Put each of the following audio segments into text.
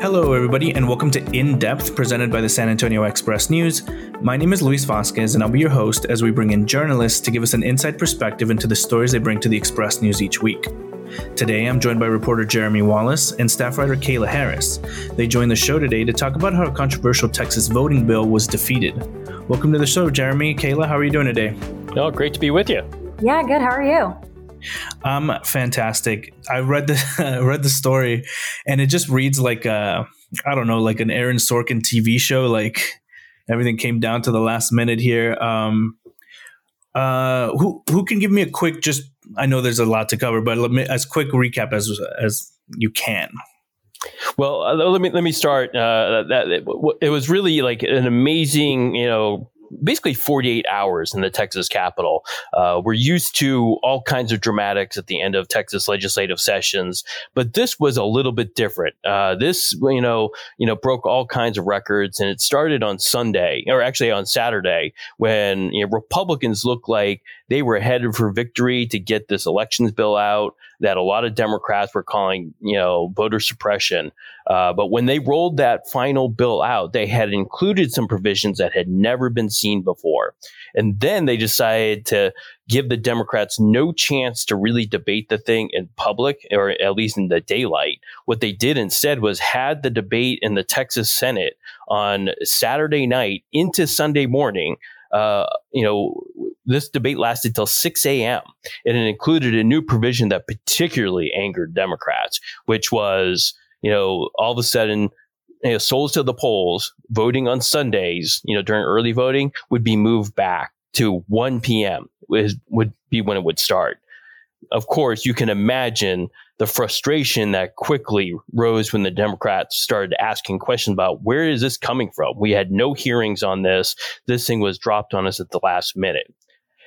Hello, everybody, and welcome to In Depth, presented by the San Antonio Express News. My name is Luis Vasquez, and I'll be your host as we bring in journalists to give us an inside perspective into the stories they bring to the Express News each week. Today, I'm joined by reporter Jeremy Wallace and staff writer Kayla Harris. They join the show today to talk about how a controversial Texas voting bill was defeated. Welcome to the show, Jeremy. Kayla, how are you doing today? Oh, great to be with you. Yeah, good. How are you? Um, fantastic. I read the read the story, and it just reads like a I don't know, like an Aaron Sorkin TV show. Like everything came down to the last minute here. Um, uh, who who can give me a quick just? I know there's a lot to cover, but let me as quick recap as as you can. Well, uh, let me let me start. Uh, that it was really like an amazing, you know, basically 48 hours in the Texas Capitol. Uh, we're used to all kinds of dramatics at the end of Texas legislative sessions, but this was a little bit different. Uh, this, you know, you know, broke all kinds of records, and it started on Sunday, or actually on Saturday, when you know, Republicans looked like they were headed for victory to get this elections bill out that a lot of Democrats were calling, you know, voter suppression. Uh, but when they rolled that final bill out, they had included some provisions that had never been seen before. And then they decided to give the Democrats no chance to really debate the thing in public or at least in the daylight. What they did instead was had the debate in the Texas Senate on Saturday night into Sunday morning. Uh, you know, this debate lasted till 6 a.m. and it included a new provision that particularly angered Democrats, which was, you know, all of a sudden, you know, souls to the polls voting on Sundays, you know, during early voting would be moved back to 1 p.m. would, would be when it would start. Of course, you can imagine the frustration that quickly rose when the Democrats started asking questions about where is this coming from? We had no hearings on this. This thing was dropped on us at the last minute.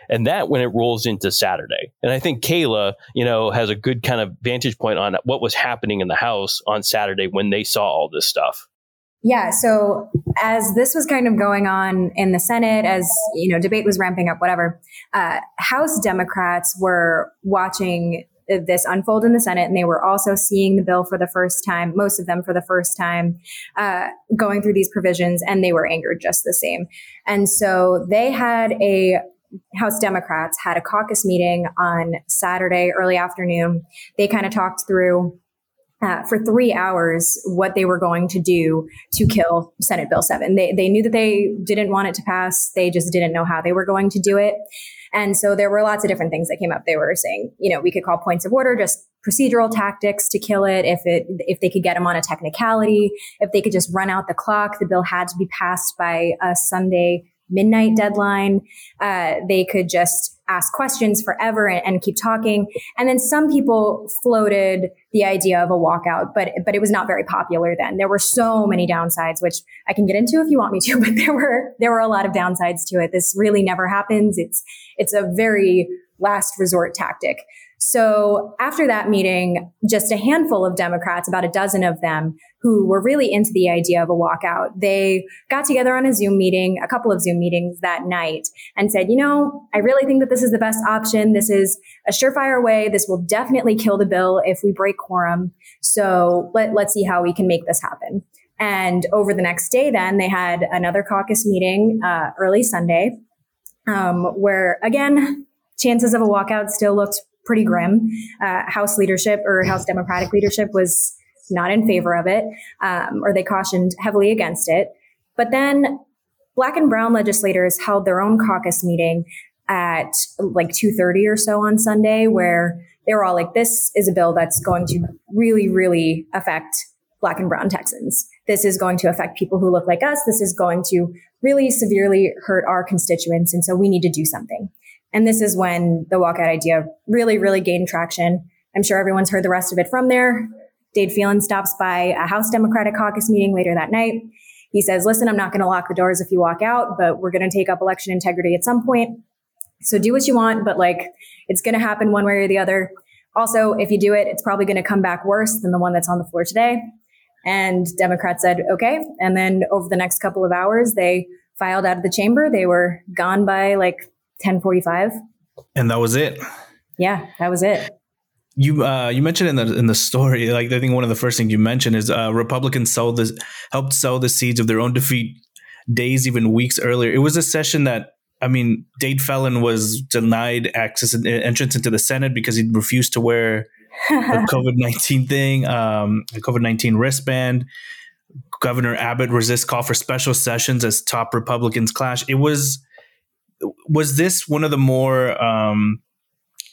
And that when it rolls into Saturday. And I think Kayla, you know, has a good kind of vantage point on what was happening in the House on Saturday when they saw all this stuff. Yeah. So as this was kind of going on in the Senate, as you know, debate was ramping up, whatever, uh, House Democrats were watching this unfold in the Senate, and they were also seeing the bill for the first time, most of them for the first time, uh, going through these provisions, and they were angered just the same. And so they had a House Democrats had a caucus meeting on Saturday early afternoon. They kind of talked through uh, for three hours what they were going to do to kill Senate Bill 7. They, they knew that they didn't want it to pass. They just didn't know how they were going to do it. And so there were lots of different things that came up. They were saying, you know, we could call points of order just procedural tactics to kill it. If it, if they could get them on a technicality, if they could just run out the clock, the bill had to be passed by a Sunday midnight deadline. Uh, they could just ask questions forever and, and, keep talking. And then some people floated the idea of a walkout, but but it was not very popular then. There were so many downsides, which I can get into if you want me to, but there were there were a lot of downsides to it. This really never happens. It's it's a very last resort tactic. So after that meeting, just a handful of Democrats, about a dozen of them, who were really into the idea of a walkout, they got together on a Zoom meeting, a couple of Zoom meetings that night and said, you know, I really think that this is the best option. This is a surefire way. This will definitely kill the bill if we break quorum. So let, let's see how we can make this happen. And over the next day, then they had another caucus meeting uh, early Sunday, um, where again, chances of a walkout still looked pretty grim. Uh, House leadership or House Democratic leadership was not in favor of it, um, or they cautioned heavily against it. But then black and brown legislators held their own caucus meeting at like 2.30 or so on Sunday where they were all like, this is a bill that's going to really, really affect black and brown Texans. This is going to affect people who look like us. This is going to really severely hurt our constituents. And so we need to do something. And this is when the walkout idea really, really gained traction. I'm sure everyone's heard the rest of it from there. Dade Phelan stops by a House Democratic caucus meeting later that night. He says, listen, I'm not going to lock the doors if you walk out, but we're going to take up election integrity at some point. So do what you want, but like it's going to happen one way or the other. Also, if you do it, it's probably going to come back worse than the one that's on the floor today. And Democrats said, okay. And then over the next couple of hours, they filed out of the chamber. They were gone by like 1045. And that was it. Yeah, that was it. You uh, you mentioned in the in the story, like I think one of the first things you mentioned is uh, Republicans sold this helped sow the seeds of their own defeat days, even weeks earlier. It was a session that I mean, Dade Phelan was denied access and entrance into the Senate because he refused to wear a COVID nineteen thing, um, a COVID nineteen wristband. Governor Abbott resists call for special sessions as top Republicans clash. It was was this one of the more um,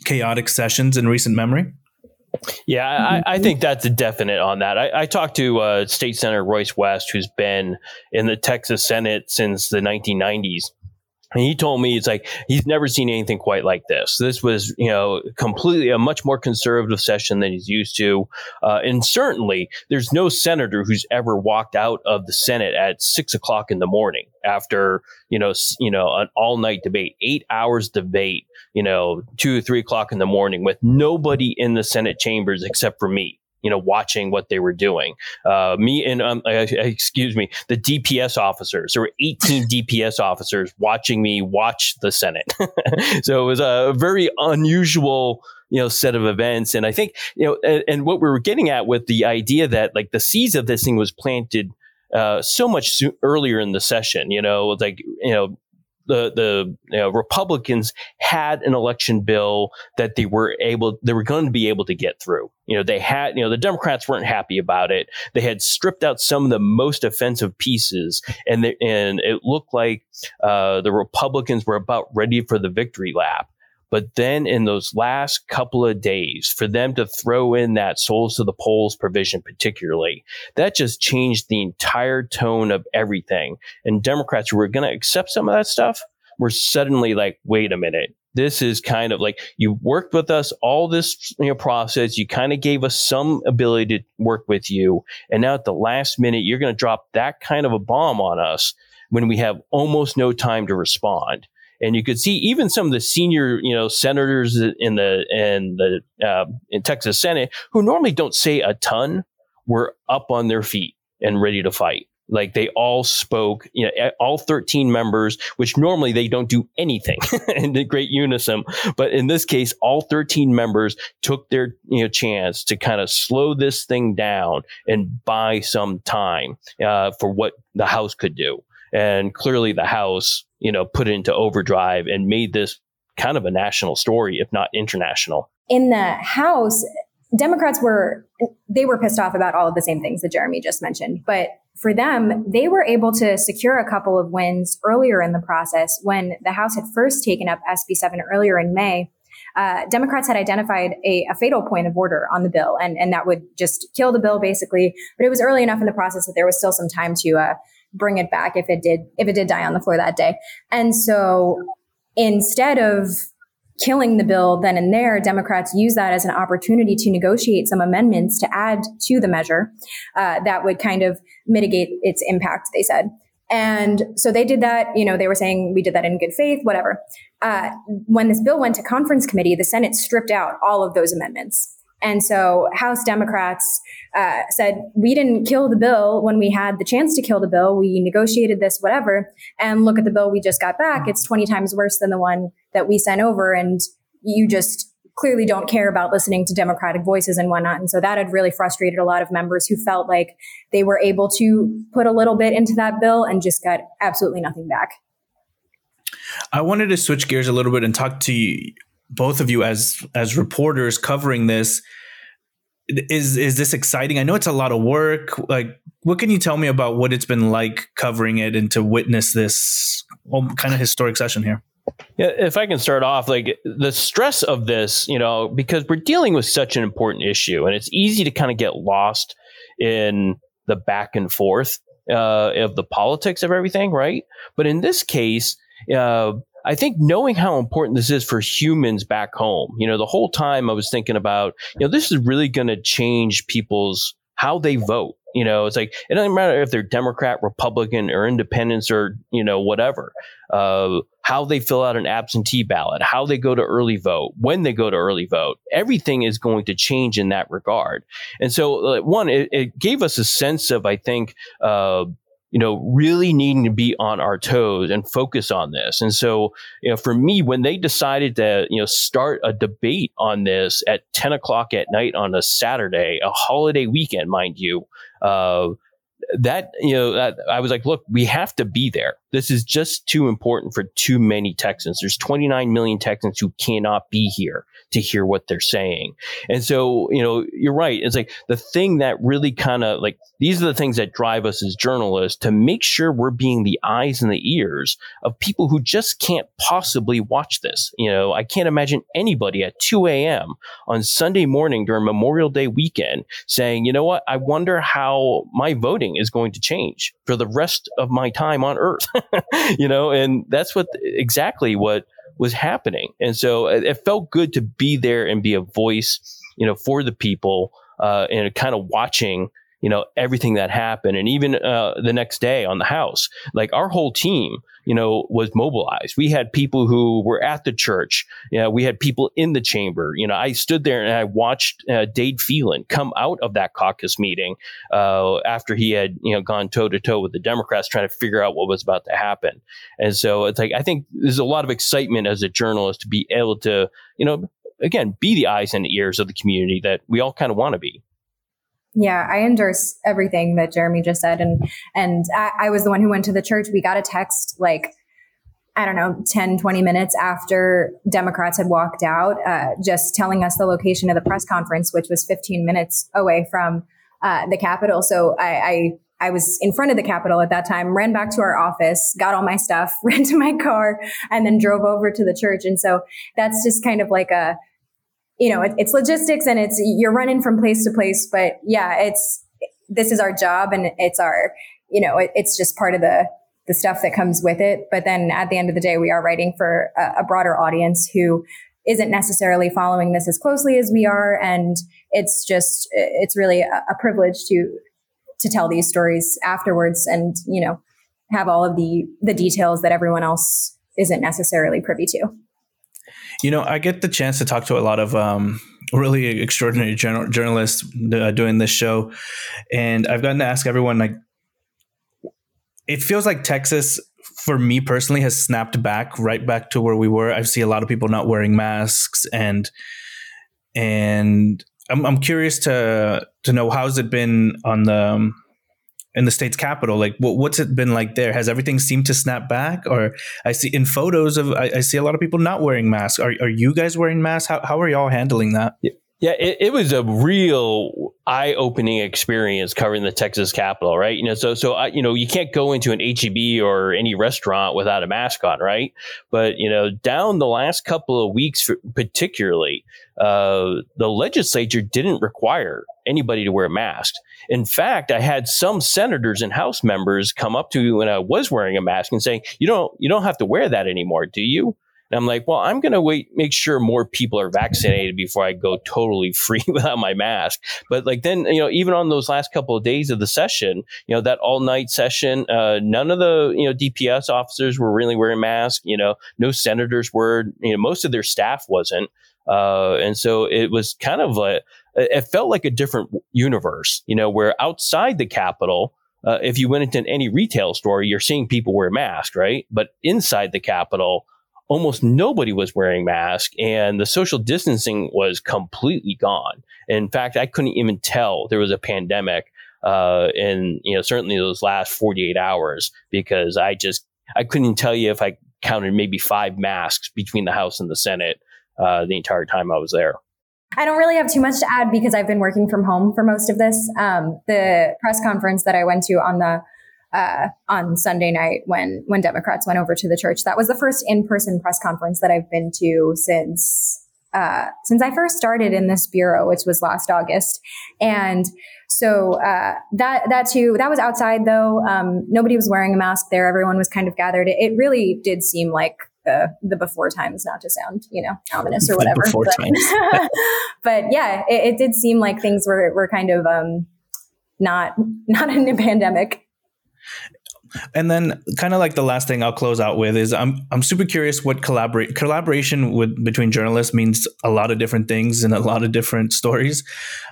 chaotic sessions in recent memory? Yeah, I, I, think that's a definite on that. I, I talked to uh, State Senator Royce West, who's been in the Texas Senate since the 1990s. And he told me it's like he's never seen anything quite like this. This was, you know, completely a much more conservative session than he's used to. Uh, and certainly there's no senator who's ever walked out of the Senate at six o'clock in the morning after, you know, you know, an all night debate, eight hours debate, you know, two or three o'clock in the morning with nobody in the Senate chambers except for me you know, watching what they were doing. Uh, me and, um, uh, excuse me, the DPS officers. There were 18 DPS officers watching me watch the Senate. so it was a very unusual, you know, set of events. And I think, you know, and, and, what we were getting at with the idea that like the seeds of this thing was planted uh, so much so- earlier in the session, you know, like, you know, the the you know, Republicans had an election bill that they were able they were going to be able to get through. You know, they had you know the Democrats weren't happy about it. They had stripped out some of the most offensive pieces, and and it looked like uh, the Republicans were about ready for the victory lap. But then in those last couple of days, for them to throw in that souls to the polls provision, particularly, that just changed the entire tone of everything. And Democrats were going to accept some of that stuff were suddenly like, wait a minute. This is kind of like you worked with us all this you know, process. You kind of gave us some ability to work with you. And now at the last minute, you're going to drop that kind of a bomb on us when we have almost no time to respond and you could see even some of the senior, you know, senators in the in the uh, in Texas Senate who normally don't say a ton were up on their feet and ready to fight. Like they all spoke, you know, all 13 members, which normally they don't do anything in great unison. But in this case, all 13 members took their, you know, chance to kind of slow this thing down and buy some time, uh, for what the House could do. And clearly the House you know, put it into overdrive and made this kind of a national story, if not international. In the House, Democrats were they were pissed off about all of the same things that Jeremy just mentioned, but for them, they were able to secure a couple of wins earlier in the process when the House had first taken up SB 7 earlier in May. Uh, Democrats had identified a, a, fatal point of order on the bill, and, and that would just kill the bill basically. But it was early enough in the process that there was still some time to uh, bring it back if it did if it did die on the floor that day. And so instead of killing the bill then and there, Democrats use that as an opportunity to negotiate some amendments to add to the measure uh, that would kind of mitigate its impact. They said. And so they did that. You know, they were saying we did that in good faith, whatever. Uh, when this bill went to conference committee, the Senate stripped out all of those amendments. And so House Democrats uh, said, we didn't kill the bill when we had the chance to kill the bill. We negotiated this, whatever. And look at the bill we just got back. It's 20 times worse than the one that we sent over. And you just clearly don't care about listening to Democratic voices and whatnot. And so that had really frustrated a lot of members who felt like they were able to put a little bit into that bill and just got absolutely nothing back. I wanted to switch gears a little bit and talk to you, both of you as as reporters covering this. Is is this exciting? I know it's a lot of work. Like what can you tell me about what it's been like covering it and to witness this kind of historic session here? Yeah, if I can start off, like the stress of this, you know, because we're dealing with such an important issue, and it's easy to kind of get lost in the back and forth uh, of the politics of everything, right? But in this case, uh, I think knowing how important this is for humans back home, you know, the whole time I was thinking about, you know, this is really going to change people's how they vote. You know, it's like it doesn't matter if they're Democrat, Republican, or Independents, or you know whatever. Uh, how they fill out an absentee ballot, how they go to early vote, when they go to early vote, everything is going to change in that regard. And so, uh, one, it, it, gave us a sense of, I think, uh, you know, really needing to be on our toes and focus on this. And so, you know, for me, when they decided to, you know, start a debate on this at 10 o'clock at night on a Saturday, a holiday weekend, mind you, uh, that you know that I was like, look, we have to be there. This is just too important for too many Texans. There's 29 million Texans who cannot be here to hear what they're saying. And so, you know, you're right. It's like the thing that really kind of like these are the things that drive us as journalists to make sure we're being the eyes and the ears of people who just can't possibly watch this. You know, I can't imagine anybody at 2 a.m. on Sunday morning during Memorial Day weekend saying, you know what, I wonder how my voting is going to change for the rest of my time on earth. you know, and that's what exactly what was happening. And so it, it, felt good to be there and be a voice, you know, for the people, uh, and kind of watching, you know, everything that happened. And even, uh, the next day on the house, like our whole team, you know, was mobilized. We had people who were at the church. You know, we had people in the chamber. You know, I stood there and I watched uh, Dade Phelan come out of that caucus meeting uh, after he had, you know, gone toe to toe with the Democrats trying to figure out what was about to happen. And so it's like, I think there's a lot of excitement as a journalist to be able to, you know, again, be the eyes and ears of the community that we all kind of want to be. Yeah, I endorse everything that Jeremy just said, and and I, I, was the one who went to the church. We got a text like I don't know 10, 20 minutes after Democrats had walked out, uh, just telling us the location of the press conference, which was 15 minutes away from uh, the Capitol. So I, I I was in front of the Capitol at that time, ran back to our office, got all my stuff, ran to my car, and then drove over to the church. And so that's just kind of like a you know, it, it's logistics and it's, you're running from place to place, but yeah, it's, this is our job and it's our, you know, it, it's just part of the, the stuff that comes with it. But then at the end of the day, we are writing for a, a broader audience who isn't necessarily following this as closely as we are. And it's just, it's really a, a privilege to, to tell these stories afterwards and, you know, have all of the, the details that everyone else isn't necessarily privy to. You know, I get the chance to talk to a lot of um, really extraordinary journal- journalists uh, doing this show, and I've gotten to ask everyone like, it feels like Texas, for me personally, has snapped back right back to where we were. I see a lot of people not wearing masks, and and I'm, I'm curious to to know how's it been on the um, in the state's capital like what, what's it been like there? Has everything seemed to snap back? Or i see in photos of i, I see a lot of people not wearing masks. Are, are you guys wearing masks? How, how are y'all handling that? Yeah, it, it, was a real eye-opening experience covering the Texas Capitol, right? You know, so so I, you know, you can't go into an HEB or any restaurant without a mask on, right? But you know, down the last couple of weeks, particularly, uh, the legislature didn't require anybody to wear a mask. In fact, I had some senators and House members come up to me when I was wearing a mask and saying, "You don't, you don't have to wear that anymore, do you?" And I'm like, well, I'm going to wait, make sure more people are vaccinated before I go totally free without my mask. But like then, you know, even on those last couple of days of the session, you know, that all night session, uh, none of the, you know, DPS officers were really wearing masks. You know, no senators were, you know, most of their staff wasn't. Uh, and so it was kind of like, it felt like a different universe, you know, where outside the Capitol, uh, if you went into any retail store, you're seeing people wear masks, right? But inside the Capitol, almost nobody was wearing masks and the social distancing was completely gone. In fact, I couldn't even tell there was a pandemic uh, in, you know, certainly those last 48 hours because I just, I couldn't tell you if I counted maybe five masks between the House and the Senate uh, the entire time I was there. I don't really have too much to add because I've been working from home for most of this. Um, the press conference that I went to on the uh, on Sunday night when when Democrats went over to the church. That was the first in person press conference that I've been to since uh, since I first started in this bureau, which was last August. And so uh, that that too that was outside though. Um, nobody was wearing a mask there. Everyone was kind of gathered. It, it really did seem like the the before times, not to sound you know ominous or whatever. Before but, times. but yeah, it, it, did seem like things were were kind of um, not not in a pandemic. And then, kind of like the last thing I'll close out with is I'm I'm super curious what collaborate collaboration with between journalists means a lot of different things and a lot of different stories.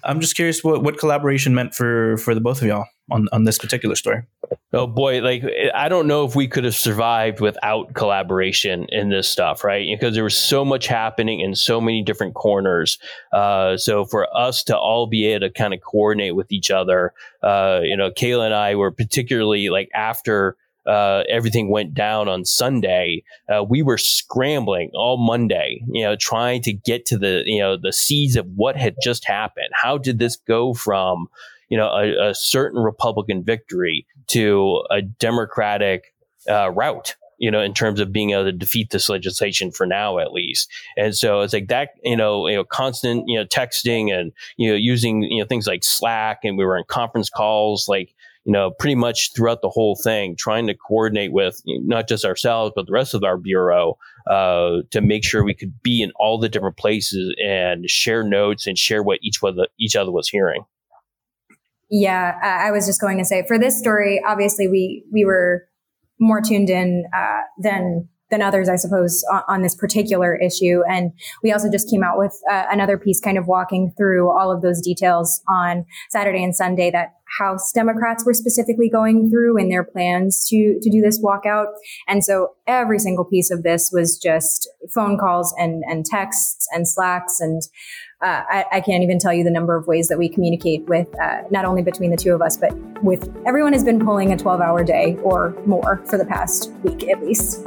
I'm just curious what what collaboration meant for for the both of y'all. On, on this particular story? Oh boy, like I don't know if we could have survived without collaboration in this stuff, right? Because there was so much happening in so many different corners. Uh, so for us to all be able to kind of coordinate with each other, uh, you know, Kayla and I were particularly like after uh, everything went down on Sunday, uh, we were scrambling all Monday, you know, trying to get to the, you know, the seeds of what had just happened. How did this go from, you know, a, a certain Republican victory to a Democratic uh, rout? you know, in terms of being able to defeat this legislation for now, at least. And so it's like that, you know, you know, constant, you know, texting and, you know, using, you know, things like Slack and we were in conference calls, like, you know, pretty much throughout the whole thing, trying to coordinate with not just ourselves, but the rest of our bureau uh, to make sure we could be in all the different places and share notes and share what each other, each other was hearing. Yeah, I was just going to say for this story, obviously we we were more tuned in uh, than than others, I suppose, on, on, this particular issue. And we also just came out with uh, another piece kind of walking through all of those details on Saturday and Sunday that House Democrats were specifically going through in their plans to, to do this walkout. And so every single piece of this was just phone calls and, and texts and slacks. And uh, I, I, can't even tell you the number of ways that we communicate with uh, not only between the two of us, but with everyone has been pulling a 12 hour day or more for the past week at least.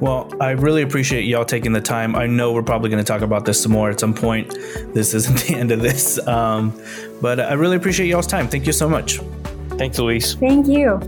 Well, I really appreciate y'all taking the time. I know we're probably going to talk about this some more at some point. This isn't the end of this. Um, but I really appreciate y'all's time. Thank you so much. Thanks, Luis. Thank you.